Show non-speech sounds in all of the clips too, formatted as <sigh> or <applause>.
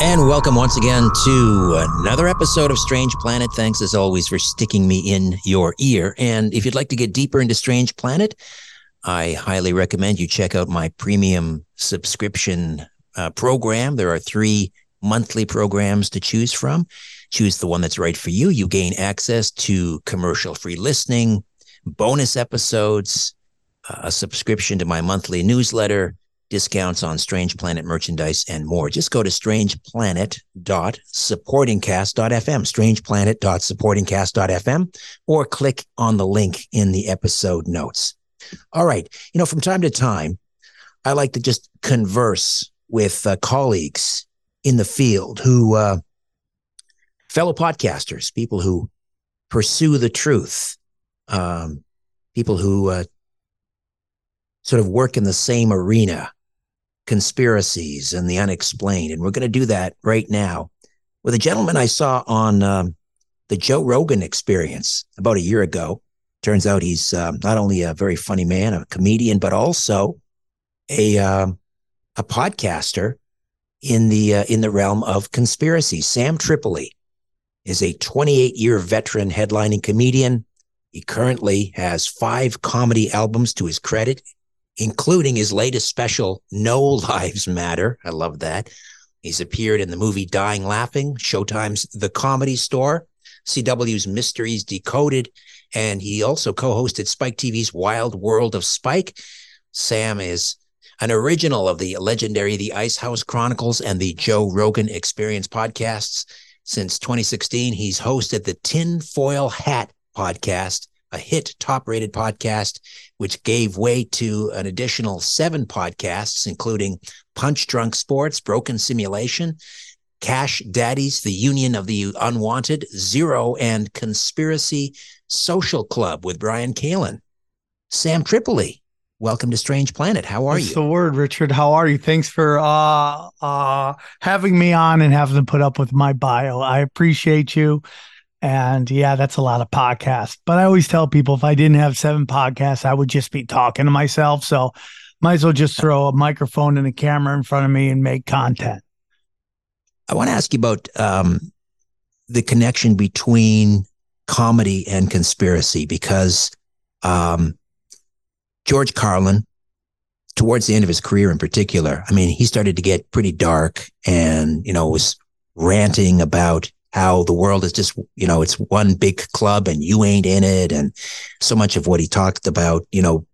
And welcome once again to another episode of Strange Planet. Thanks as always for sticking me in your ear. And if you'd like to get deeper into Strange Planet, I highly recommend you check out my premium subscription uh, program. There are three monthly programs to choose from. Choose the one that's right for you. You gain access to commercial free listening, bonus episodes, uh, a subscription to my monthly newsletter discounts on Strange Planet merchandise, and more. Just go to strangeplanet.supportingcast.fm, strangeplanet.supportingcast.fm, or click on the link in the episode notes. All right. You know, from time to time, I like to just converse with uh, colleagues in the field who, uh, fellow podcasters, people who pursue the truth, um, people who uh, sort of work in the same arena conspiracies and the unexplained. And we're going to do that right now with a gentleman I saw on um, the Joe Rogan experience about a year ago. Turns out he's uh, not only a very funny man, a comedian, but also a uh, a podcaster in the uh, in the realm of conspiracy. Sam Tripoli is a 28 year veteran headlining comedian. He currently has five comedy albums to his credit, including his latest special, No Lives Matter. I love that. He's appeared in the movie Dying Laughing, Showtime's The Comedy Store, CW's Mysteries Decoded, and he also co hosted Spike TV's Wild World of Spike. Sam is an original of the legendary The Ice House Chronicles and the Joe Rogan Experience podcasts. Since 2016, he's hosted the Tinfoil Hat podcast a hit top rated podcast, which gave way to an additional seven podcasts, including Punch Drunk Sports, Broken Simulation, Cash Daddies, The Union of the Unwanted, Zero, and Conspiracy Social Club with Brian Callen. Sam Tripoli, welcome to Strange Planet. How are That's you? the word, Richard. How are you? Thanks for uh, uh, having me on and having to put up with my bio. I appreciate you. And yeah, that's a lot of podcasts. But I always tell people if I didn't have seven podcasts, I would just be talking to myself. So might as well just throw a microphone and a camera in front of me and make content. I want to ask you about um, the connection between comedy and conspiracy because um, George Carlin, towards the end of his career in particular, I mean, he started to get pretty dark and, you know, was ranting about how the world is just, you know, it's one big club and you ain't in it. And so much of what he talked about, you know,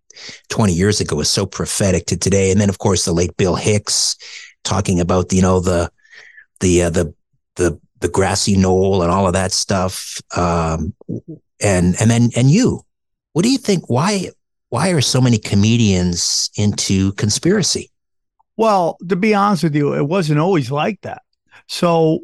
20 years ago was so prophetic to today. And then, of course, the late Bill Hicks talking about, you know, the, the, uh, the, the, the grassy knoll and all of that stuff. Um, and, and then, and you, what do you think? Why, why are so many comedians into conspiracy? Well, to be honest with you, it wasn't always like that. So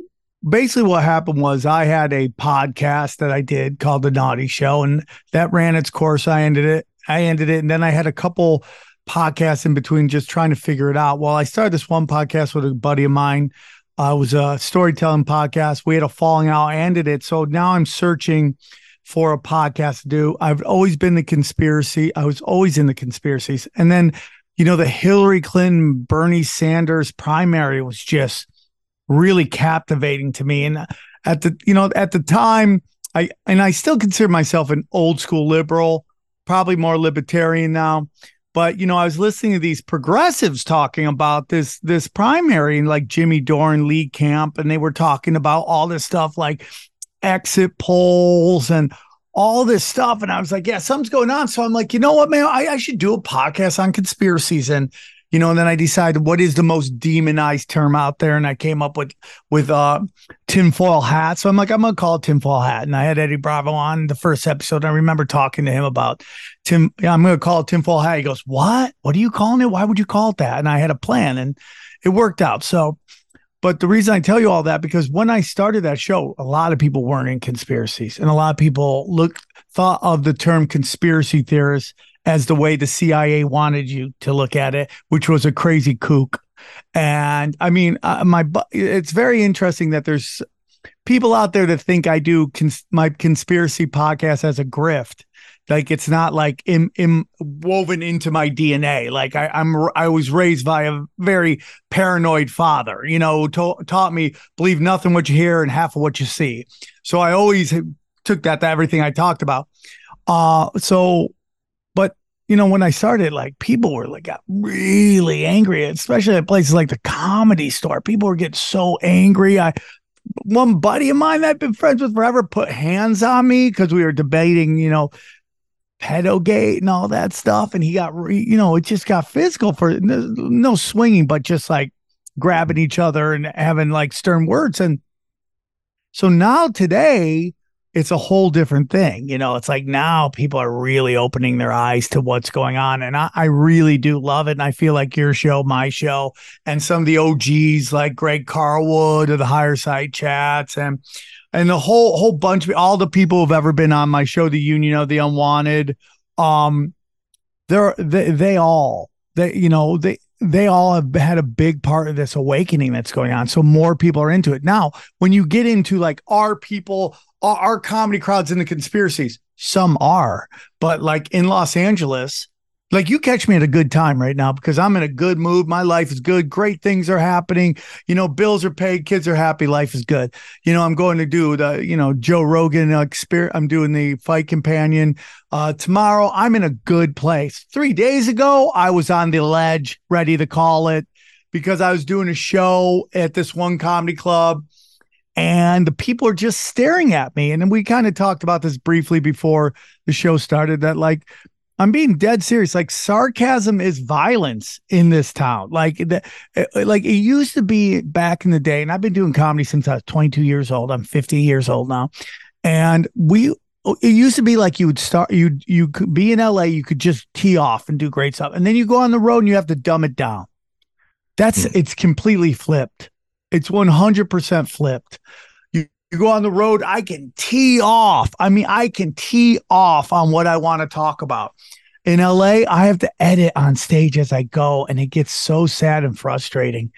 basically what happened was I had a podcast that I did called The Naughty Show and that ran its course. I ended it. I ended it. And then I had a couple podcasts in between just trying to figure it out. Well, I started this one podcast with a buddy of mine. Uh, it was a storytelling podcast. We had a falling out. I ended it. So now I'm searching for a podcast to do. I've always been the conspiracy. I was always in the conspiracies. And then, you know, the Hillary Clinton, Bernie Sanders primary was just really captivating to me. And at the, you know, at the time, I and I still consider myself an old school liberal, probably more libertarian now. But you know, I was listening to these progressives talking about this this primary, and like Jimmy Dore, Lee Camp, and they were talking about all this stuff like exit polls and all this stuff. And I was like, yeah, something's going on. So I'm like, you know what, man, I, I should do a podcast on conspiracies. And you know, and then I decided what is the most demonized term out there, and I came up with with uh tinfoil hat. So I'm like, I'm gonna call it tinfoil hat. And I had Eddie Bravo on the first episode. I remember talking to him about Tim. Yeah, I'm gonna call it tinfoil hat. He goes, What? What are you calling it? Why would you call it that? And I had a plan and it worked out. So but the reason I tell you all that because when I started that show, a lot of people weren't in conspiracies, and a lot of people look thought of the term conspiracy theorist as the way the CIA wanted you to look at it, which was a crazy kook. And I mean, uh, my it's very interesting that there's people out there that think I do cons- my conspiracy podcast as a grift. Like it's not like in woven into my DNA. Like I, I'm, I was raised by a very paranoid father. You know, to- taught me believe nothing what you hear and half of what you see. So I always took that to everything I talked about. Uh, so you know, when I started, like people were like got really angry, especially at places like the comedy store. People were getting so angry. I one buddy of mine that I've been friends with forever put hands on me because we were debating, you know, pedogate and all that stuff. And he got, re, you know, it just got physical for no swinging, but just like grabbing each other and having like stern words. And so now today, it's a whole different thing. You know, it's like now people are really opening their eyes to what's going on. And I, I, really do love it. And I feel like your show, my show, and some of the OGs like Greg Carlwood or the higher side chats and and the whole whole bunch of all the people who've ever been on my show, the Union of the Unwanted, um, they're they they all they you know they they all have had a big part of this awakening that's going on. So more people are into it. Now, when you get into like, are people, are comedy crowds into conspiracies? Some are, but like in Los Angeles, like you catch me at a good time right now because I'm in a good mood. My life is good. Great things are happening. You know, bills are paid, kids are happy, life is good. You know, I'm going to do the, you know, Joe Rogan experience. I'm doing the fight companion. Uh, tomorrow I'm in a good place. Three days ago, I was on the ledge, ready to call it because I was doing a show at this one comedy club and the people are just staring at me. And then we kind of talked about this briefly before the show started that like I'm being dead serious. Like sarcasm is violence in this town. Like the, eh, like it used to be back in the day, and I've been doing comedy since I was 22 years old. I'm 50 years old now, and we. It used to be like you would start you you could be in LA, you could just tee off and do great stuff, and then you go on the road and you have to dumb it down. That's mm. it's completely flipped. It's 100 percent flipped you go on the road, I can tee off. I mean, I can tee off on what I want to talk about. In LA, I have to edit on stage as I go, and it gets so sad and frustrating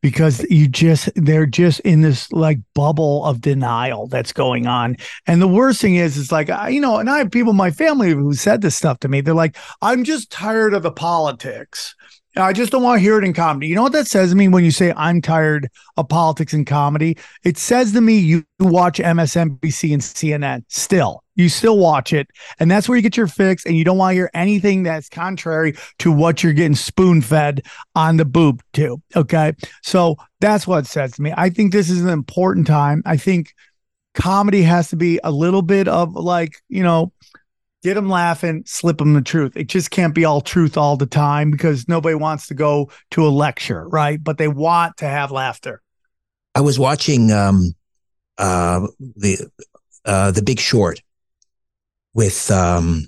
because you just they're just in this like bubble of denial that's going on. And the worst thing is, is like you know, and I have people in my family who said this stuff to me. They're like, "I'm just tired of the politics." I just don't want to hear it in comedy. You know what that says to me when you say I'm tired of politics and comedy? It says to me you watch MSNBC and CNN still. You still watch it. And that's where you get your fix. And you don't want to hear anything that's contrary to what you're getting spoon fed on the boob to. Okay. So that's what it says to me. I think this is an important time. I think comedy has to be a little bit of like, you know, get them laughing, slip them the truth. It just can't be all truth all the time because nobody wants to go to a lecture, right? But they want to have laughter. I was watching um, uh, the uh, the Big Short with um,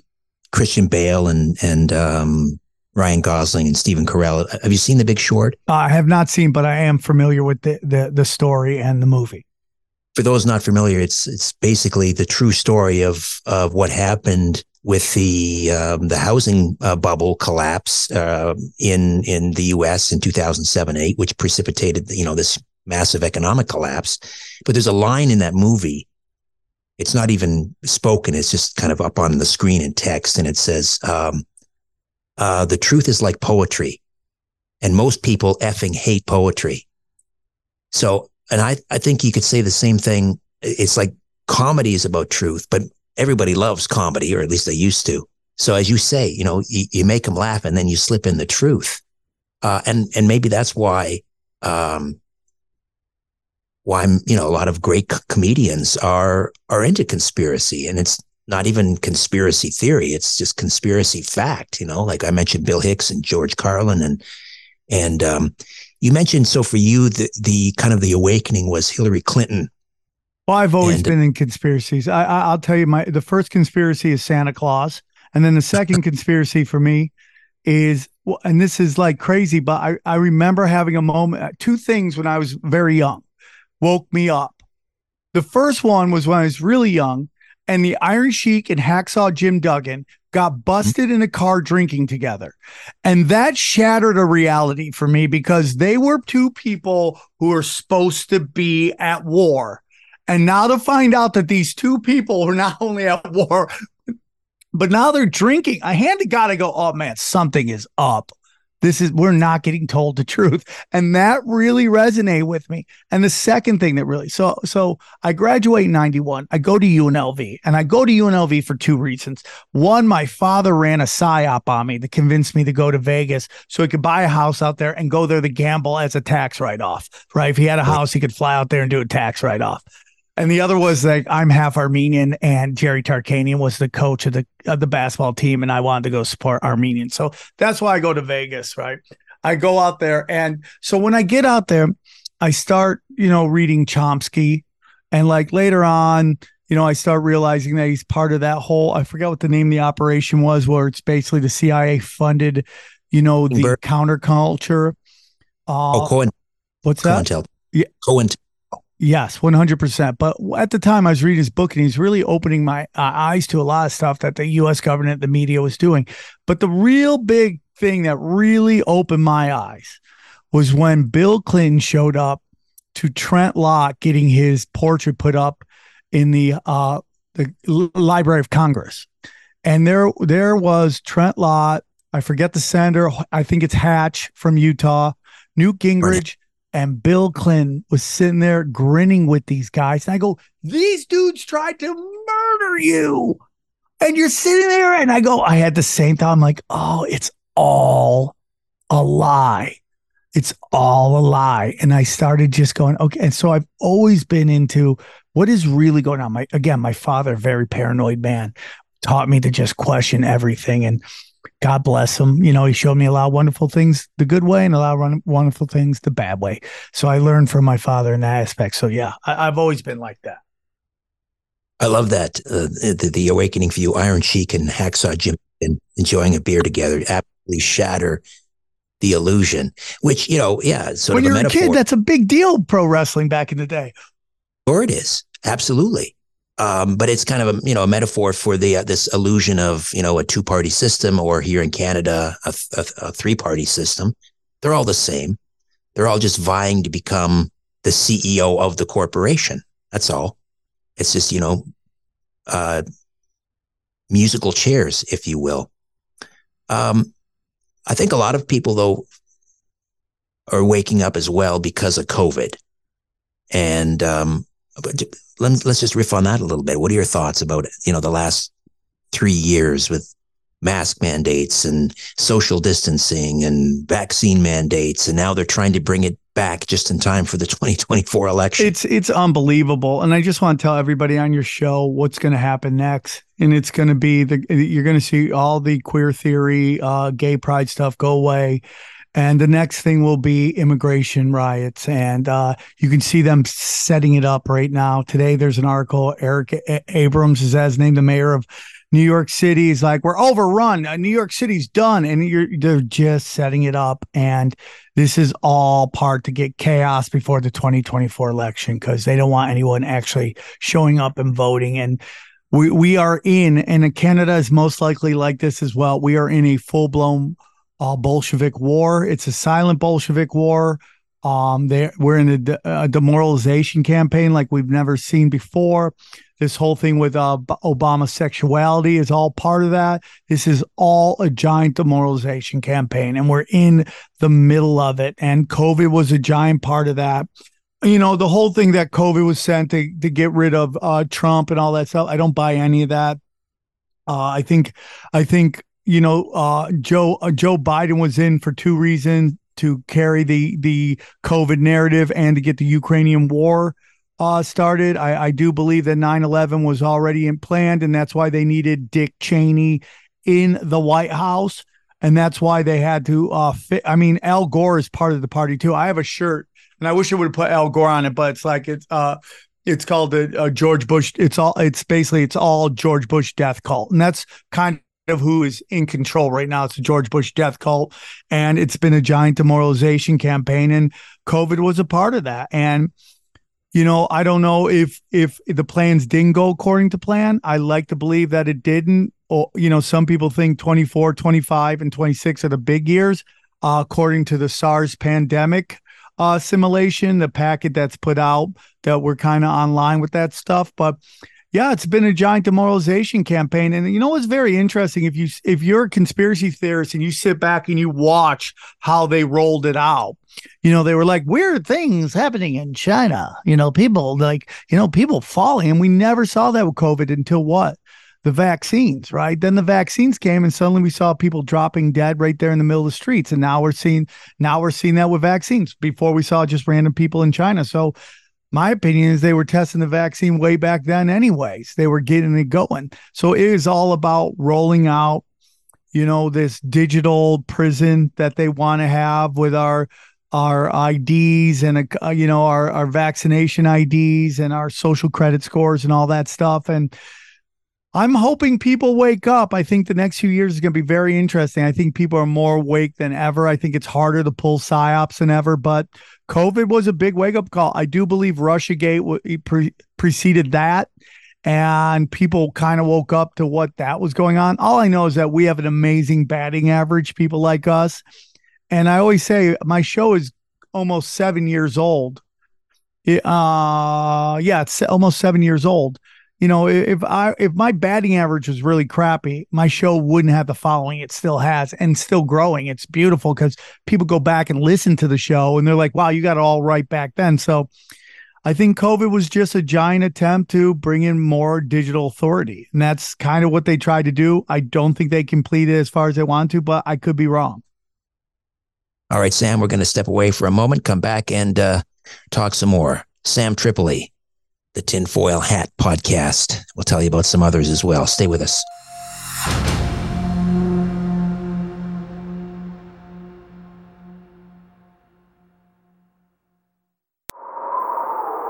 Christian Bale and and um, Ryan Gosling and Stephen Carell. Have you seen The Big Short? I have not seen, but I am familiar with the the, the story and the movie. For those not familiar, it's it's basically the true story of of what happened with the um, the housing uh, bubble collapse uh, in in the U.S. in 2007 8, which precipitated you know this massive economic collapse. But there's a line in that movie. It's not even spoken. It's just kind of up on the screen in text, and it says, um, uh, "The truth is like poetry, and most people effing hate poetry." So, and I I think you could say the same thing. It's like comedy is about truth, but everybody loves comedy, or at least they used to. So, as you say, you know, you, you make them laugh, and then you slip in the truth, uh, and and maybe that's why um, why you know a lot of great comedians are are into conspiracy and it's not even conspiracy theory it's just conspiracy fact you know like i mentioned bill hicks and george carlin and and um, you mentioned so for you the the kind of the awakening was hillary clinton. Well i've always and, been in conspiracies. I, I i'll tell you my the first conspiracy is santa claus. And then the second <laughs> conspiracy for me is and this is like crazy but i i remember having a moment uh, two things when i was very young woke me up. The first one was when I was really young, and the Iron Sheik and Hacksaw Jim Duggan got busted in a car drinking together. And that shattered a reality for me because they were two people who were supposed to be at war. And now to find out that these two people are not only at war, but now they're drinking, I had to gotta go, oh man, something is up this is we're not getting told the truth. And that really resonated with me. And the second thing that really so so i graduate in 91 i go to unlv and i go to unlv for two reasons. One my father ran a psyop on me to convince me to go to vegas so he could buy a house out there and go there to gamble as a tax write-off right? If he had a house he could fly out there and do a tax write-off and the other was like I'm half Armenian, and Jerry Tarkanian was the coach of the of the basketball team, and I wanted to go support Armenian. So that's why I go to Vegas, right? I go out there, and so when I get out there, I start, you know, reading Chomsky, and like later on, you know, I start realizing that he's part of that whole. I forget what the name of the operation was, where it's basically the CIA funded, you know, the counterculture. Uh, oh, Cohen. What's that? Yeah. Cohen. Yes, 100%. But at the time I was reading his book and he's really opening my uh, eyes to a lot of stuff that the US government, the media was doing. But the real big thing that really opened my eyes was when Bill Clinton showed up to Trent Lott getting his portrait put up in the uh the Library of Congress. And there there was Trent Lott, I forget the senator, I think it's Hatch from Utah, Newt Gingrich, and Bill Clinton was sitting there grinning with these guys. And I go, These dudes tried to murder you. And you're sitting there. And I go, I had the same thought. I'm like, Oh, it's all a lie. It's all a lie. And I started just going, okay. And so I've always been into what is really going on. My again, my father, very paranoid man, taught me to just question everything. And God bless him. You know, he showed me a lot of wonderful things the good way and a lot of wonderful things the bad way. So I learned from my father in that aspect. So yeah, I, have always been like that. I love that uh, the, the, awakening for you, Iron Sheik and Hacksaw Jim, and enjoying a beer together absolutely shatter the illusion. Which you know, yeah, sort when of you're a, a kid, that's a big deal. Pro wrestling back in the day. Sure, it is absolutely. Um, but it's kind of a you know a metaphor for the uh, this illusion of you know a two party system or here in Canada a, a, a three party system. They're all the same. They're all just vying to become the CEO of the corporation. That's all. It's just you know uh, musical chairs, if you will. Um, I think a lot of people though are waking up as well because of COVID, and um, let's let's just riff on that a little bit. What are your thoughts about you know the last three years with mask mandates and social distancing and vaccine mandates, and now they're trying to bring it back just in time for the <laughs> 2024 election. It's it's unbelievable, and I just want to tell everybody on your show what's going to happen next. and it's going to be the you're going to see all the queer theory, uh, gay pride stuff go away. And the next thing will be immigration riots. And uh, you can see them setting it up right now. Today, there's an article. Eric Adams is as named the mayor of New York City. Is like, we're overrun. Uh, New York City's done. And you're, they're just setting it up. And this is all part to get chaos before the 2024 election because they don't want anyone actually showing up and voting. And we, we are in, and Canada is most likely like this as well. We are in a full blown uh, Bolshevik war. It's a silent Bolshevik war. Um, they we're in a, de- a, demoralization campaign like we've never seen before. This whole thing with uh, Obama sexuality is all part of that. This is all a giant demoralization campaign, and we're in the middle of it. And COVID was a giant part of that. You know, the whole thing that COVID was sent to to get rid of uh, Trump and all that stuff. I don't buy any of that. Uh, I think, I think you know, uh, Joe uh, Joe Biden was in for two reasons: to carry the the COVID narrative and to get the Ukrainian war uh, started. I, I do believe that 9/11 was already in planned, and that's why they needed Dick Cheney in the White House, and that's why they had to uh, fit. I mean, Al Gore is part of the party too. I have a shirt, and I wish I would have put Al Gore on it, but it's like it's uh it's called the uh, George Bush. It's all. It's basically it's all George Bush death cult, and that's kind of who is in control right now. It's the George Bush death cult, and it's been a giant demoralization campaign, and COVID was a part of that. And you know, I don't know if if the plans didn't go according to plan. I like to believe that it didn't. Or you know, some people think 24, 25, and 26 are the big years, uh, according to the SARS pandemic uh, simulation, the packet that's put out that we're kind of online with that stuff, but yeah, it's been a giant demoralization campaign. And you know what's very interesting? If you if you're a conspiracy theorist and you sit back and you watch how they rolled it out, you know, they were like weird things happening in China. You know, people like, you know, people falling. And we never saw that with COVID until what? The vaccines, right? Then the vaccines came and suddenly we saw people dropping dead right there in the middle of the streets. And now we're seeing now we're seeing that with vaccines. Before we saw just random people in China. So my opinion is they were testing the vaccine way back then anyways they were getting it going so it is all about rolling out you know this digital prison that they want to have with our our IDs and uh, you know our our vaccination IDs and our social credit scores and all that stuff and I'm hoping people wake up. I think the next few years is going to be very interesting. I think people are more awake than ever. I think it's harder to pull psyops than ever, but COVID was a big wake up call. I do believe Russiagate pre- preceded that, and people kind of woke up to what that was going on. All I know is that we have an amazing batting average, people like us. And I always say my show is almost seven years old. Uh, yeah, it's almost seven years old you know, if I if my batting average was really crappy, my show wouldn't have the following it still has and still growing. It's beautiful because people go back and listen to the show and they're like, wow, you got it all right back then. So I think COVID was just a giant attempt to bring in more digital authority. And that's kind of what they tried to do. I don't think they completed as far as they want to, but I could be wrong. All right, Sam, we're going to step away for a moment, come back and uh, talk some more. Sam Tripoli, the Tinfoil Hat podcast. We'll tell you about some others as well. Stay with us.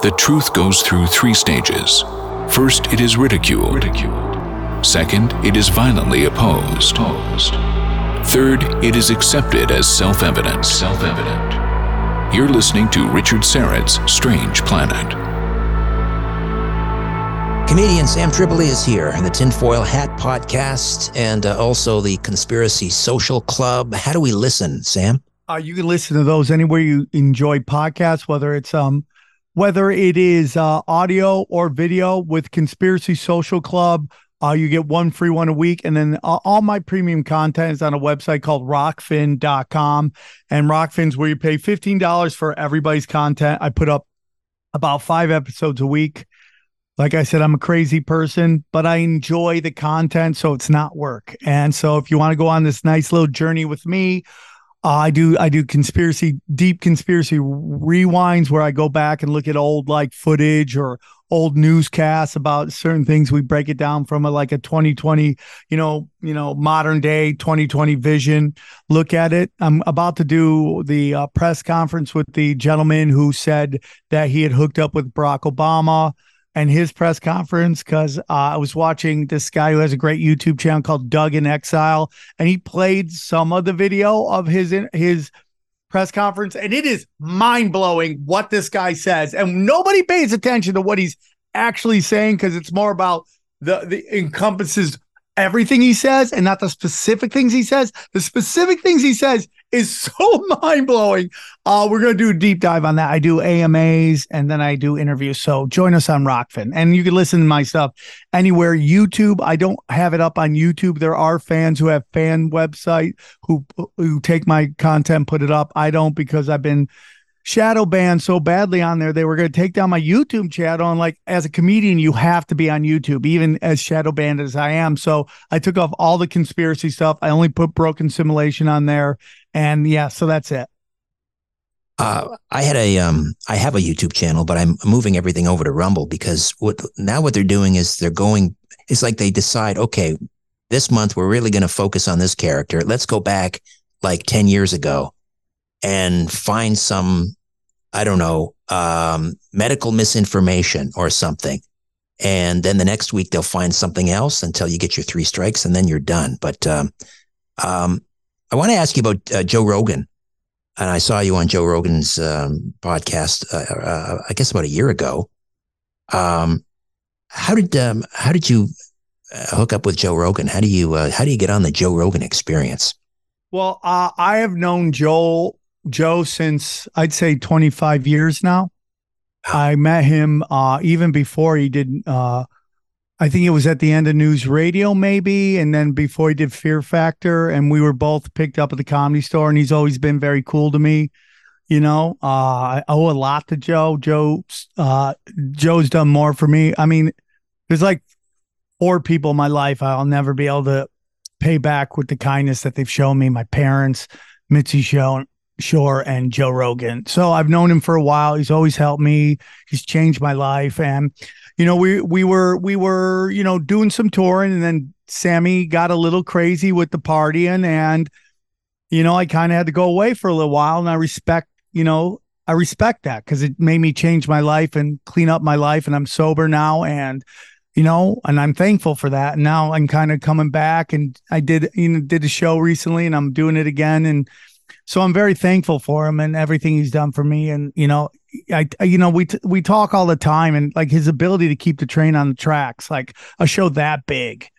The truth goes through three stages. First, it is ridiculed. ridiculed. Second, it is violently opposed. opposed. Third, it is accepted as self-evident. Self-evident. You're listening to Richard Syrett's Strange Planet. Comedian Sam Tripoli is here, the Tinfoil Hat podcast, and uh, also the Conspiracy Social Club. How do we listen, Sam? Uh, you can listen to those anywhere you enjoy podcasts, whether it's um, whether it is uh, audio or video with Conspiracy Social Club. Uh, you get one free one a week. And then uh, all my premium content is on a website called rokfin.com. And Rokfin's where you pay $15 for everybody's content. I put up about five episodes a week. Like I said, I'm a crazy person, but I enjoy the content, so it's not work. And so if you want to go on this nice little journey with me, Uh, I do I do conspiracy deep conspiracy rewinds where I go back and look at old like footage or old newscasts about certain things. We break it down from a, like a 2020, you know, you know, modern day 2020 vision. Look at it. I'm about to do the uh, press conference with the gentleman who said that he had hooked up with Barack Obama and his press conference because uh, I was watching this guy who has a great YouTube channel called Doug in Exile, and he played some of the video of his his press conference, and it is mind blowing what this guy says, and nobody pays attention to what he's actually saying because it's more about the the encompasses everything he says and not the specific things he says. The specific things he says is so <laughs> mind blowing. Uh, we're going to do a deep dive on that. I do AMAs and then I do interviews. So join us on Rokfin. and you can listen to my stuff anywhere. YouTube, I don't have it up on YouTube. There are fans who have fan website who who take my content, put it up. I don't because I've been shadow banned so badly on there they were going to take down my YouTube channel and like as a comedian you have to be on YouTube even as shadow banned as I am so I took off all the conspiracy stuff I only put broken simulation on there and yeah so that's it uh, I had a um I have a YouTube channel but I'm moving everything over to Rumble because what now what they're doing is they're going it's like they decide okay this month we're really going to focus on this character let's go back like 10 years ago and find some I don't know, um, medical misinformation or something. And then the next week they'll find something else until you get your three strikes and then you're done. But um, um, I want to ask you about uh, Joe Rogan. And I saw you on Joe Rogan's um, podcast, uh, uh, I guess about a year ago. Um, how did um, how did you uh, hook up with Joe Rogan? How do you uh, how do you get on the Joe Rogan experience? Well, uh, I have known Joel Joe since I'd say 25 years now. I met him uh, even before he did. I think it was at the end of News Radio, maybe, and then before he did Fear Factor, and we were both picked up at the Comedy Store, and he's always been very cool to me. You know, uh, I owe a lot to Joe. Joe, uh, Joe's done more for me. I mean, there's like four people in my life I'll never be able to pay back with the kindness that they've shown me. My parents, Mitzi Shore and Joe Rogan. So I've known him for a while. He's always helped me. He's changed my life. And, you know, we we were we were, you know, doing some touring and then Sammy got a little crazy with the partying and you know, I kind of had to go away for a little while and I respect, you know, I respect that because it made me change my life and clean up my life and I'm sober now and you know, and I'm thankful for that. And now I'm kind of coming back and I did you know did a show recently and I'm doing it again and so I'm very thankful for him and everything he's done for me. And you know, I, you know, we t- we talk all the time, and like his ability to keep the train on the tracks, like a show that big,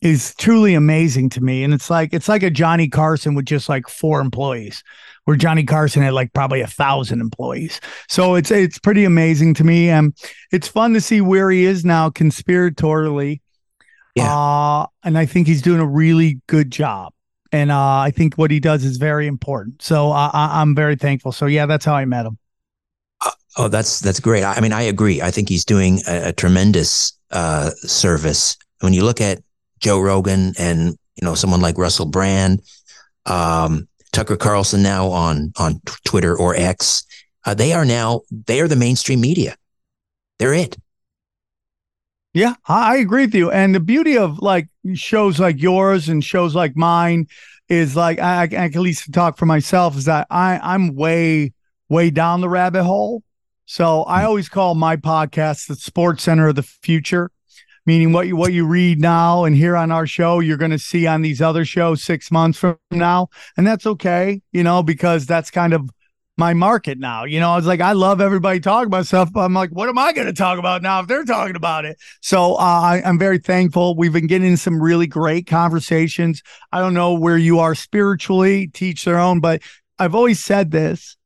is truly amazing to me. And it's like it's like a Johnny Carson with just like four employees, where Johnny Carson had like probably a thousand employees. So it's it's pretty amazing to me, and it's fun to see where he is now conspiratorially. Yeah. Uh, and I think he's doing a really good job and uh, I think what he does is very important. So uh, I, am very thankful. So yeah, that's how I met him. Oh, that's that's great. I mean, I agree. I think he's doing a, a tremendous uh, service. When you look at Joe Rogan and you know someone like Russell Brand, um, Tucker Carlson now on on Twitter or X, uh, they are now they are the mainstream media. They're it. Yeah, I agree with you. And the beauty of like shows like yours and shows like mine is like I, I can at least talk for myself is that I I'm way way down the rabbit hole. So I always call my podcast the Sports Center of the Future, meaning what you what you read now and here on our show, you're going to see on these other shows six months from now, and that's okay, you know, because that's kind of my market now. You know, I was like, I love everybody talking about stuff, but I'm like, what am I going to talk about now if they're talking about it? So uh, I, I'm very thankful. We've been getting some really great conversations. I don't know where you are spiritually, teach their own, but I've always said this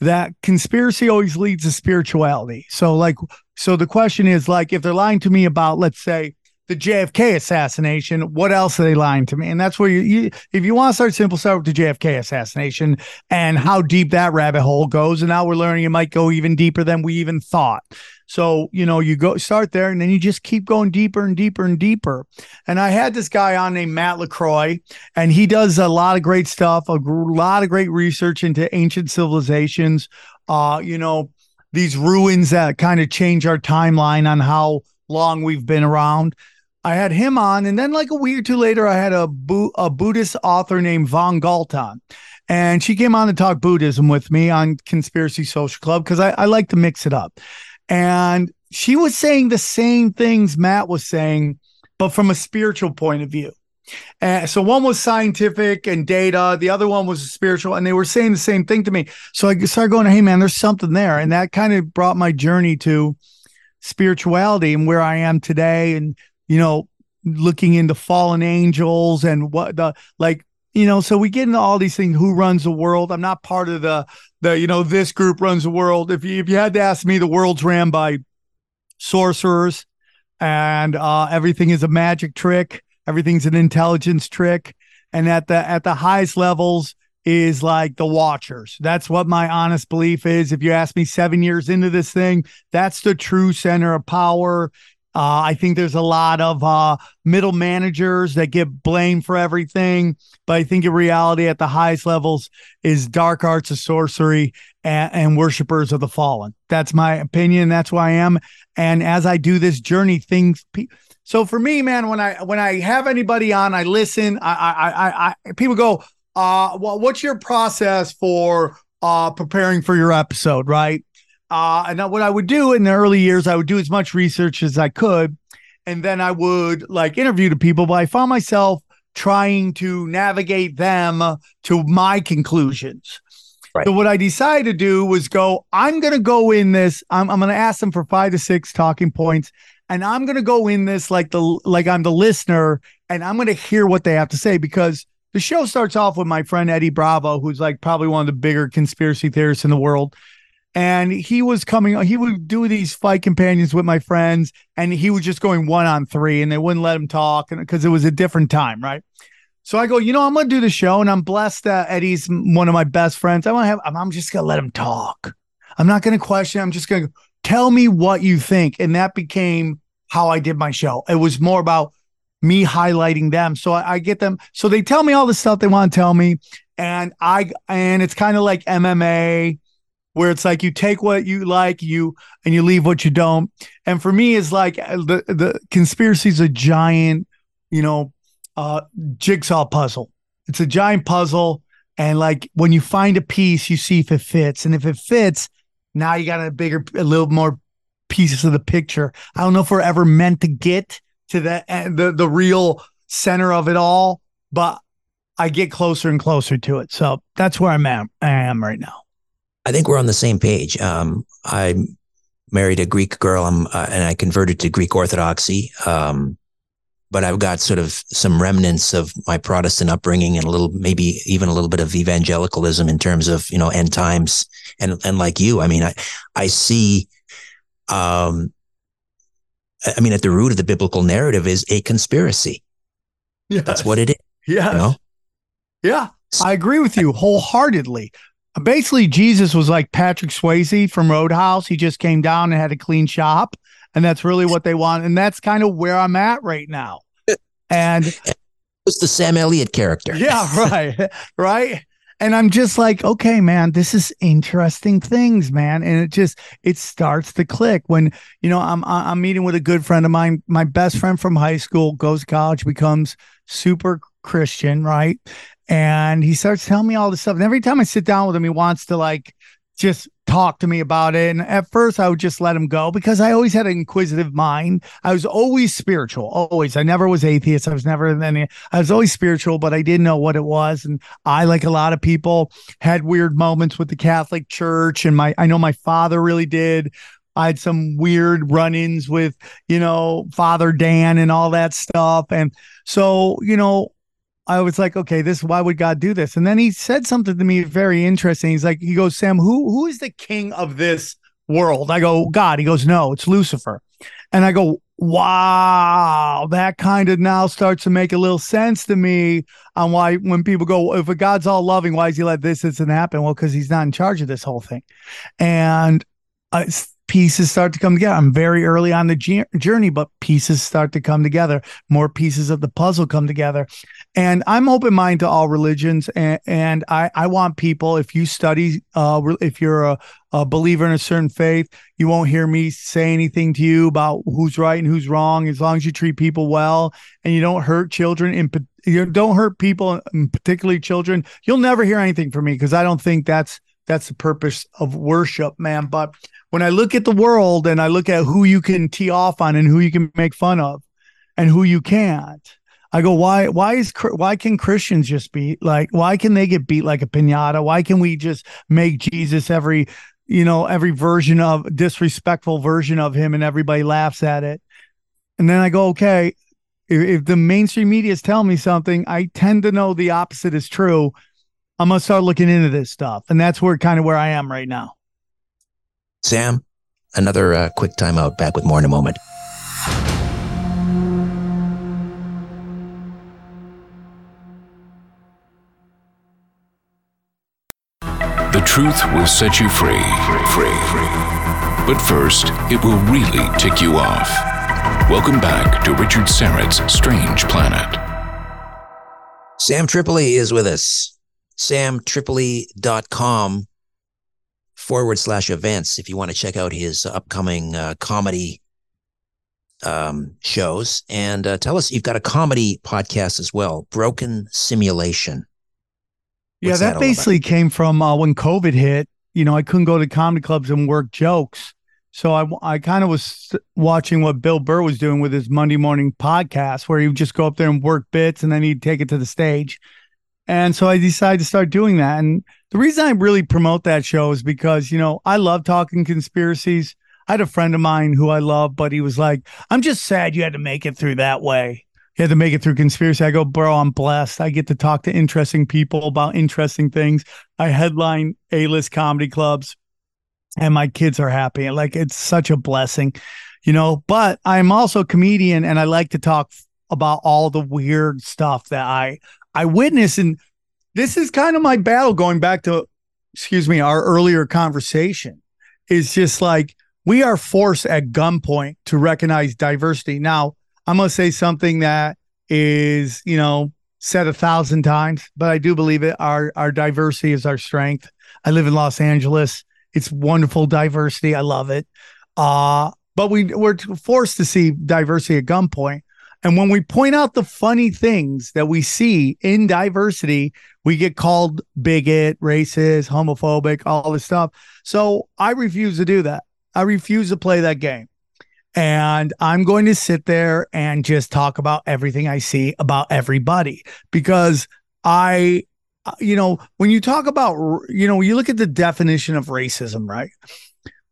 that conspiracy always leads to spirituality. So, like, so the question is, like, if they're lying to me about, let's say, the JFK assassination. What else are they lying to me? And that's where you, you if you want to start simple, start with the JFK assassination and how deep that rabbit hole goes. And now we're learning it might go even deeper than we even thought. So, you know, you go start there and then you just keep going deeper and deeper and deeper. And I had this guy on named Matt LaCroix, and he does a lot of great stuff, a lot of great research into ancient civilizations. Uh, you know, these ruins that kind of change our timeline on how long we've been around. I had him on, and then like a week or two later, I had a, Bu- a Buddhist author named Von Galt on, and she came on to talk Buddhism with me on Conspiracy Social Club because I, I like to mix it up. And she was saying the same things Matt was saying, but from a spiritual point of view. Uh, so one was scientific and data, the other one was spiritual, and they were saying the same thing to me. So I started going, "Hey, man, there's something there," and that kind of brought my journey to spirituality and where I am today, and you know, looking into fallen angels and what the like you know so we get into all these things who runs the world. I'm not part of the the you know this group runs the world. If you if you had to ask me the world's ran by sorcerers and uh everything is a magic trick. Everything's an intelligence trick. And at the at the highest levels is like the watchers. That's what my honest belief is. If you ask me 7 years into this thing that's the true center of power uh, I think there's a lot of uh, middle managers that get blamed for everything, but I think in reality, at the highest levels, is dark arts of sorcery and, and worshipers of the fallen. That's my opinion. That's who I am. And as I do this journey, things. So for me, man, when I when I have anybody on, I listen. I I I, I people go, uh, well, what's your process for uh preparing for your episode, right? Uh, and what I would do in the early years, I would do as much research as I could, and then I would like interview the people. But I found myself trying to navigate them to my conclusions. Right. So what I decided to do was go. I'm going to go in this. I'm, I'm going to ask them for five to six talking points, and I'm going to go in this like the like I'm the listener, and I'm going to hear what they have to say because the show starts off with my friend Eddie Bravo, who's like probably one of the bigger conspiracy theorists in the world and he was coming he would do these fight companions with my friends and he was just going one on three and they wouldn't let him talk because it was a different time right? So i go you know i'm gonna do the show and i'm blessed that eddie's one of my best friends. I want to have i'm just gonna let him talk. I'm not gonna question i'm just gonna tell me what you think. And that became how i did my show. It was more about me highlighting them. So I, I get them so they tell me all the stuff they want to tell me and i and it's kind of like mma where it's like you take what you like you and you leave what you don't. And for me it's like uh, the the conspiracy is a giant you know uh jigsaw puzzle. It's a giant puzzle and like when you find a piece you see if it fits. And if it fits now you got a bigger a little more pieces of the picture. I don't know if we're ever meant to get to the uh, the, the real center of it all but i get closer and closer to it. So that's where i'm at i am right now I think we're on the same page. Um, I married a Greek girl, uh, and I converted to Greek Orthodoxy. Um, but I've got sort of some remnants of my Protestant upbringing and a little, maybe even a little bit of evangelicalism in terms of you know end times. And and like you, I mean, I I see. Um, I mean, at the root of the biblical narrative is a conspiracy. Yeah, that's what it is. Yeah, you know? yeah, I agree with you wholeheartedly basically Jesus was like Patrick Swayze from Roadhouse. He just came down and had a clean shop, and that's really what they want. And that's kind of where I'm at right now. And <laughs> it's the Sam Elliott character. Yeah, <laughs> right, right. And I'm just like, okay, man, this is interesting things, man. And it just it starts to click when you know I'm I'm meeting with a good friend of mine, my best friend from high school, goes to college, becomes super Christian, right? And he starts telling me all this stuff. And every time I sit down with him, he wants to like just talk to me about it. And at first, I would just let him go because I always had an inquisitive mind. I was always spiritual, always. I never was atheist. I was never any. I was always spiritual, but I didn't know what it was. And I, like a lot of people, had weird moments with the Catholic Church. And my, I know my father really did. I had some weird run-ins with, you know, Father Dan and all that stuff. And so, you know, I was like, okay, this why would God do this? And then he said something to me very interesting. He's like, he goes, Sam, who who is the king of this world? I go, God. He goes, no, it's Lucifer. And I go, wow, that kind of now starts to make a little sense to me on why when people go, if a God's all loving, why does he let this this and happen? Well, because he's not in charge of this whole thing. And uh, pieces start to come together. I'm very early on the journey, but pieces start to come together. More pieces of the puzzle come together. And I'm open minded to all religions. And, and I, I want people, if you study, uh, if you're a, a believer in a certain faith, you won't hear me say anything to you about who's right and who's wrong. As long as you treat people well and you don't hurt children in you don't hurt people, particularly children, you'll never hear anything from me because I don't think that's that's the purpose of worship, man. But when I look at the world and I look at who you can tee off on and who you can make fun of and who you can't, I go, why, why is, why can Christians just be like, why can they get beat like a pinata? Why can we just make Jesus every, you know, every version of disrespectful version of him and everybody laughs at it? And then I go, okay, if, if the mainstream media is telling me something, I tend to know the opposite is true. I'm gonna start looking into this stuff, and that's where kind of where I am right now. Sam, another uh, quick timeout. Back with more in a moment. The truth will set you free, free, free. But first, it will really tick you off. Welcome back to Richard Syrett's Strange Planet. Sam Tripoli is with us samtripoli.com forward slash events if you want to check out his upcoming uh, comedy um, shows. And uh, tell us, you've got a comedy podcast as well, Broken Simulation. What's yeah, that, that basically came from uh, when COVID hit. You know, I couldn't go to comedy clubs and work jokes. So I, I kind of was watching what Bill Burr was doing with his Monday morning podcast, where he would just go up there and work bits and then he'd take it to the stage. And so I decided to start doing that. And the reason I really promote that show is because, you know, I love talking conspiracies. I had a friend of mine who I love, but he was like, I'm just sad you had to make it through that way. You had to make it through conspiracy. I go, bro, I'm blessed. I get to talk to interesting people about interesting things. I headline A list comedy clubs and my kids are happy. Like it's such a blessing, you know, but I'm also a comedian and I like to talk about all the weird stuff that I I witness, and this is kind of my battle going back to, excuse me, our earlier conversation. Is just like we are forced at gunpoint to recognize diversity. Now, I'm going to say something that is, you know, said a thousand times, but I do believe it. Our our diversity is our strength. I live in Los Angeles. It's wonderful diversity. I love it. Uh, but we we're forced to see diversity at gunpoint. And when we point out the funny things that we see in diversity, we get called bigot, racist, homophobic, all this stuff. So I refuse to do that. I refuse to play that game. And I'm going to sit there and just talk about everything I see about everybody because I, you know, when you talk about, you know, you look at the definition of racism, right?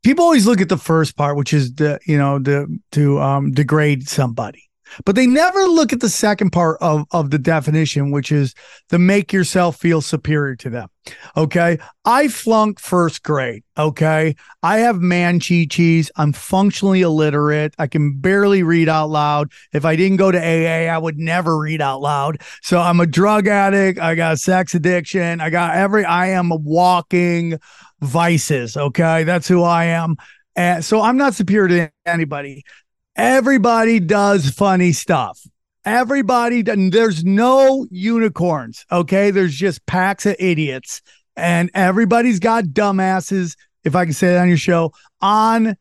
People always look at the first part, which is the, you know, the to um, degrade somebody but they never look at the second part of, of the definition, which is to make yourself feel superior to them. Okay. I flunked first grade. Okay. I have man chi cheese. I'm functionally illiterate. I can barely read out loud. If I didn't go to AA, I would never read out loud. So I'm a drug addict. I got sex addiction. I got every, I am walking vices. Okay. That's who I am. And so I'm not superior to anybody. Everybody does funny stuff. Everybody, there's no unicorns. Okay. There's just packs of idiots. And everybody's got dumbasses, if I can say that on your show, on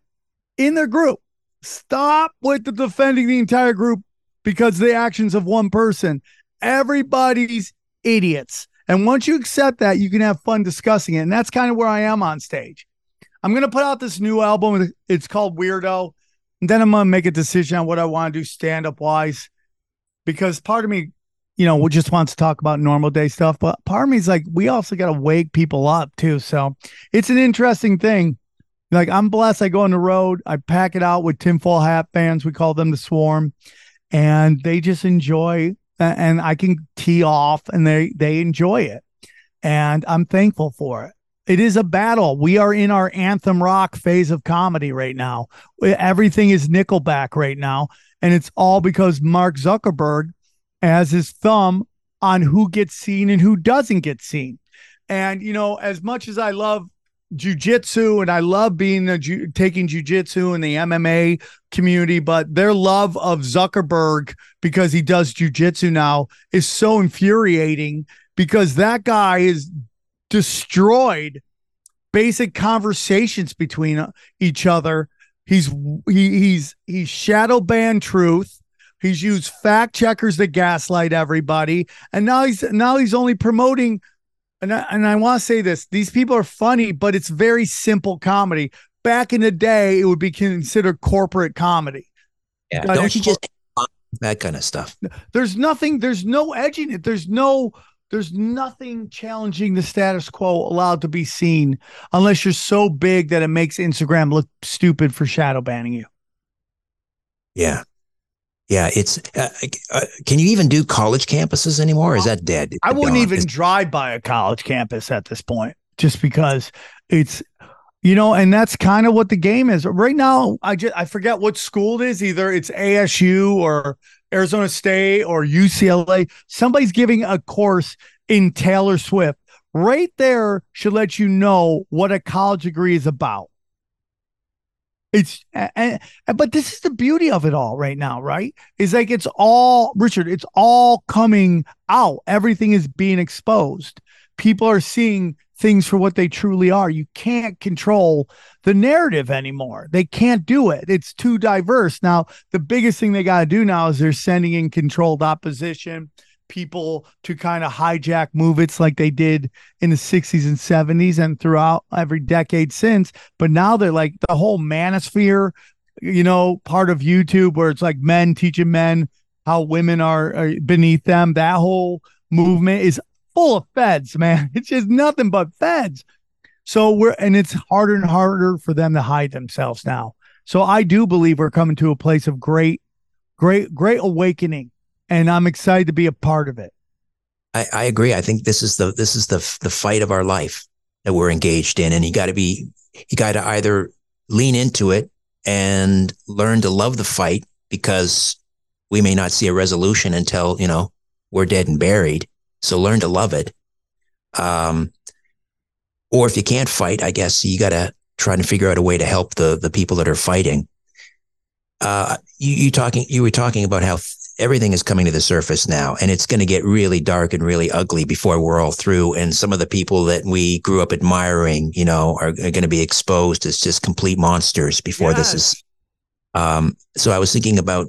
in their group. Stop with the defending the entire group because the actions of one person. Everybody's idiots. And once you accept that, you can have fun discussing it. And that's kind of where I am on stage. I'm going to put out this new album. It's called Weirdo. And then I'm gonna make a decision on what I want to do stand up wise, because part of me, you know, just wants to talk about normal day stuff, but part of me is like, we also got to wake people up too. So it's an interesting thing. Like I'm blessed. I go on the road. I pack it out with tinfoil hat fans. We call them the swarm, and they just enjoy. And I can tee off, and they they enjoy it, and I'm thankful for it. It is a battle. We are in our anthem rock phase of comedy right now. Everything is Nickelback right now. And it's all because Mark Zuckerberg has his thumb on who gets seen and who doesn't get seen. And, you know, as much as I love jujitsu, and I love being a ju- taking jujitsu in the MMA community, but their love of Zuckerberg because he does jujitsu now is so infuriating because that guy is destroyed basic conversations between each other. He's he, he's he's shadow banned truth. He's used fact checkers to gaslight everybody, and now he's now he's only promoting. And I, and I want to say this: these people are funny, but it's very simple comedy. Back in the day, it would be considered corporate comedy. Yeah, don't you just that kind of stuff? There's nothing. There's no edging it. There's no there's nothing challenging the status quo allowed to be seen unless you're so big that it makes Instagram look stupid for shadow banning you. Yeah. Yeah, it's. Uh, uh, can you even do college campuses anymore? is that dead? I wouldn't gone? even drive by a college campus at this point, just because it's, you know, and that's kind of what the game is right now. I just I forget what school it is. Either it's ASU or Arizona State or UCLA, somebody's giving a course in Taylor Swift. Right there should let you know what a college degree is about. It's and, but this is the beauty of it all right now, right? Is like it's all Richard, it's all coming out. Everything is being exposed. People are seeing things for what they truly are. You can't control the narrative anymore. They can't do it. It's too diverse. Now, the biggest thing they got to do now is they're sending in controlled opposition people to kind of hijack movements like they did in the 60s and 70s and throughout every decade since. But now they're like the whole manosphere, you know, part of YouTube where it's like men teaching men how women are, are beneath them. That whole movement is full of feds, man. <laughs> It's just nothing but feds. So we're, and it's harder and harder for them to hide themselves now. So I do believe we're coming to a place of great, great, great awakening. And I'm excited to be a part of it. I, I agree. I think this is the, this is the, the fight of our life that we're engaged in. And you got to be, you got to either lean into it and learn to love the fight because we may not see a resolution until, you know, we're dead and buried so learn to love it. Um, or if you can't fight, I guess you got to try to figure out a way to help the the people that are fighting. Uh, you, you talking you were talking about how everything is coming to the surface now, and it's going to get really dark and really ugly before we're all through. And some of the people that we grew up admiring, you know, are, are going to be exposed as just complete monsters before yes. this is. Um, so I was thinking about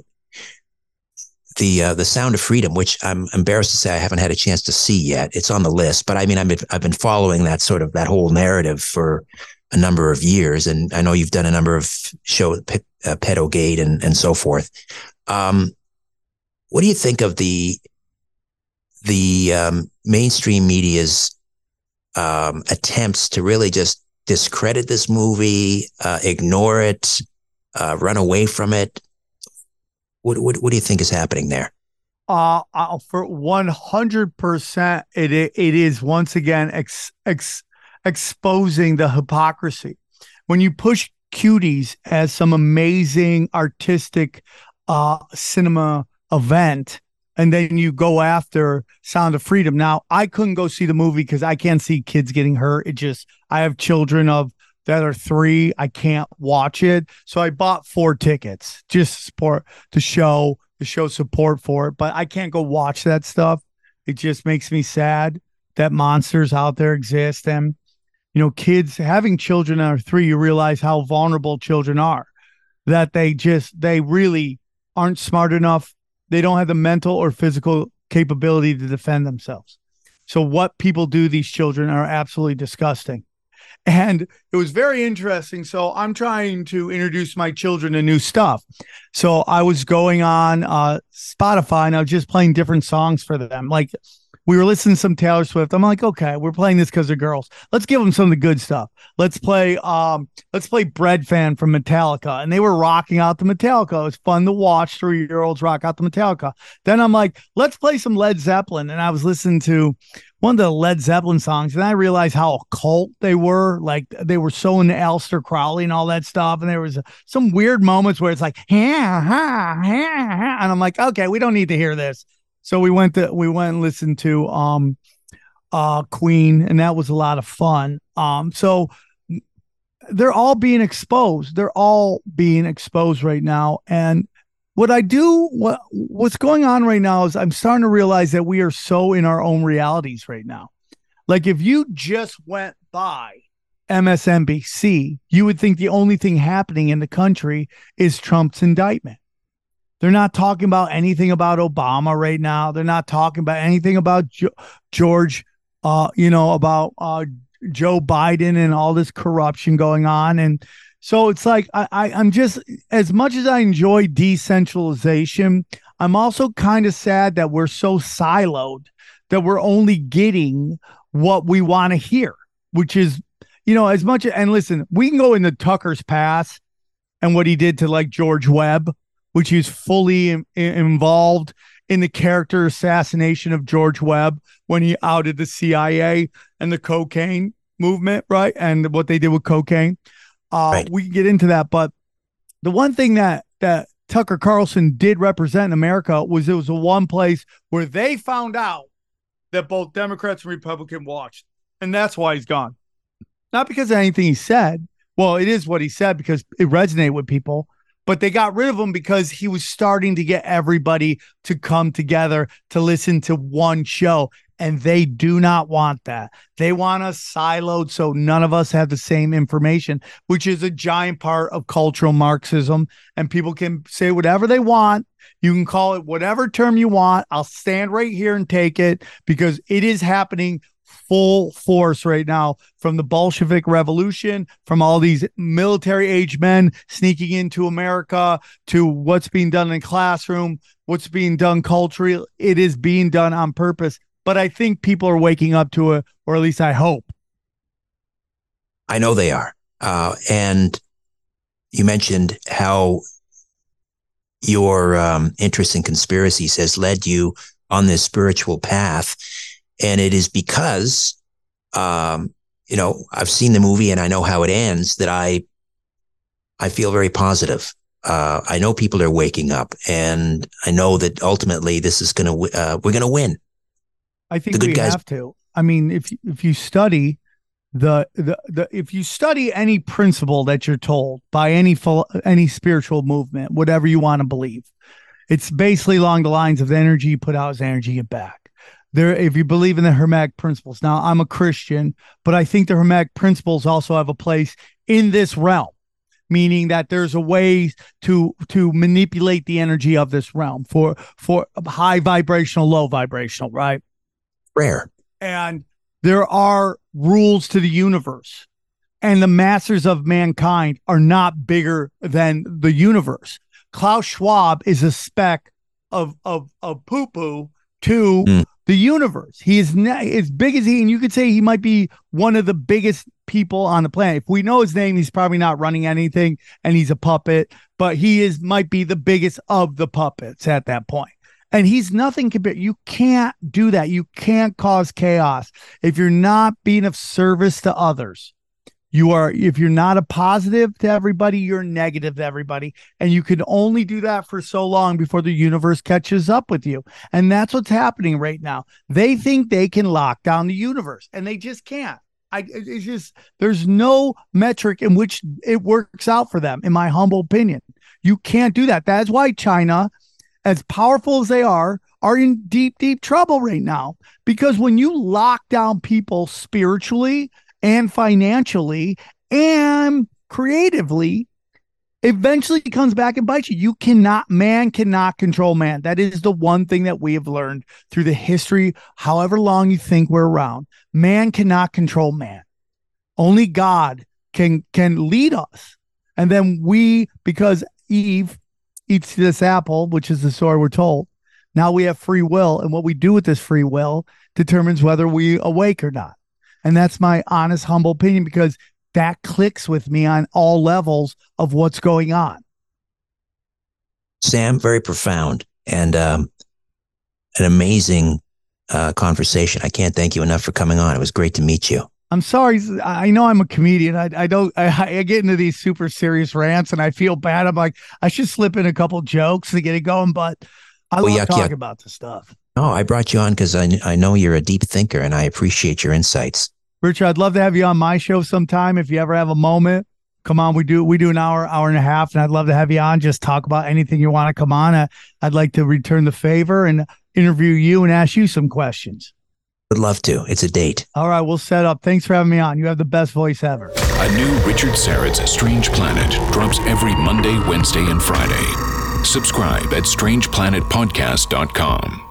the uh, the Sound of Freedom, which I'm embarrassed to say I haven't had a chance to see yet. It's on the list, but I mean, I've been, I've been following that sort of that whole narrative for a number of years, and I know you've done a number of show uh, Pedogate and and so forth. Um, what do you think of the the um, mainstream media's um, attempts to really just discredit this movie, uh, ignore it, uh, run away from it? What what what do you think is happening there? Uh, uh for one hundred percent, it it is once again ex, ex, exposing the hypocrisy. When you push cuties as some amazing artistic uh cinema event, and then you go after Sound of Freedom. Now, I couldn't go see the movie because I can't see kids getting hurt. It just I have children of that are three. I can't watch it. So I bought four tickets just support to show to show support for it. But I can't go watch that stuff. It just makes me sad that monsters out there exist. And you know, kids having children are three, you realize how vulnerable children are. That they just they really aren't smart enough. They don't have the mental or physical capability to defend themselves. So what people do these children are absolutely disgusting and it was very interesting. So I'm trying to introduce my children to new stuff. So I was going on uh, Spotify and I was just playing different songs for them. Like we were listening to some Taylor Swift. I'm like, okay, we're playing this because they're girls. Let's give them some of the good stuff. Let's play um, let's play Bread Fan from Metallica. And they were rocking out the Metallica. It was fun to watch three-year-olds rock out the Metallica. Then I'm like, let's play some Led Zeppelin. And I was listening to one of the Led Zeppelin songs, and I realized how occult they were. Like they were so into Aleister Crowley and all that stuff. And there was some weird moments where it's like, yeah, ha, ha, ha. and I'm like, okay, we don't need to hear this. So we went to we went and listened to um uh Queen, and that was a lot of fun. Um, so they're all being exposed. They're all being exposed right now. And what I do, what what's going on right now is I'm starting to realize that we are so in our own realities right now. Like if you just went by MSNBC, you would think the only thing happening in the country is Trump's indictment. They're not talking about anything about Obama right now. They're not talking about anything about jo- George, uh, you know, about uh, Joe Biden and all this corruption going on. And so it's like I, I I'm just as much as I enjoy decentralization, I'm also kind of sad that we're so siloed that we're only getting what we want to hear, which is, you know, as much and listen, we can go into Tucker's past and what he did to like George Webb, which he's fully in, involved in the character assassination of George Webb when he outed the CIA and the cocaine movement, right? And what they did with cocaine. Uh, right. We can get into that, but the one thing that that Tucker Carlson did represent in America was it was the one place where they found out that both Democrats and Republican watched, and that's why he's gone. Not because of anything he said. Well, it is what he said because it resonated with people, but they got rid of him because he was starting to get everybody to come together to listen to one show. And they do not want that. They want us siloed so none of us have the same information, which is a giant part of cultural Marxism. And people can say whatever they want. You can call it whatever term you want. I'll stand right here and take it because it is happening full force right now from the Bolshevik Revolution, from all these military age men sneaking into America to what's being done in classroom, what's being done culturally. It is being done on purpose but I think people are waking up to it, or at least I hope. I know they are. Uh, and you mentioned how your um, interest in conspiracies has led you on this spiritual path. And it is because, um, you know, I've seen the movie and I know how it ends that I, I feel very positive. Uh, I know people are waking up and I know that ultimately this is going to, uh, we're going to win. I think the we guys. have to. I mean, if if you study the, the the if you study any principle that you're told by any any spiritual movement, whatever you want to believe, it's basically along the lines of the energy you put out is energy you get back. There, if you believe in the Hermetic principles. Now, I'm a Christian, but I think the Hermetic principles also have a place in this realm meaning that there's a way to to manipulate the energy of this realm for for high vibrational low vibrational right rare. And there are rules to the universe. And the masters of mankind are not bigger than the universe. Klaus Schwab is a speck of of of poo poo to mm. The universe. He is as big as he, and you could say he might be one of the biggest people on the planet. If we know his name, he's probably not running anything, and he's a puppet. But he is might be the biggest of the puppets at that point. And he's nothing compared. You can't do that. You can't cause chaos if you're not being of service to others. You are, if you're not a positive to everybody, you're negative to everybody. And you can only do that for so long before the universe catches up with you. And that's what's happening right now. They think they can lock down the universe and they just can't. I, it's just, there's no metric in which it works out for them, in my humble opinion. You can't do that. That's why China as powerful as they are, are in deep, deep trouble right now. Because when you lock down people spiritually and financially and creatively, eventually comes back and bites you. You cannot, man cannot control man. That is the one thing that we have learned through the history, however long you think we're around. Man cannot control man. Only God can can lead us. And then we, because Eve eats this apple, which is the story we're told. Now we have free will, and what we do with this free will determines whether we awake or not. And that's my honest, humble opinion because that clicks with me on all levels of what's going on. Sam, very profound and um, an amazing uh, conversation. I can't thank you enough for coming on. It was great to meet you. I'm sorry. I know I'm a comedian. I, I don't. I, I, get into these super serious rants, and I feel bad. I'm like, I should slip in a couple jokes to get it going, but I well, love yuck, talking yuck. about the stuff. Oh, I brought you on because I I know you're a deep thinker, and I appreciate your insights. Richard, I'd love to have you on my show sometime if you ever have a moment. come on. We do we do an hour, hour and a half, and I'd love to have you on. Just talk about anything you want to come on. Uh, I'd like to return the favor and interview you and ask you some questions. Would love to. It's a date. All right, we'll set up. Thanks for having me on. You have the best voice ever. A new Richard Syrett's Strange Planet drops every Monday, Wednesday, and Friday. Subscribe at strangeplanetpodcast.com.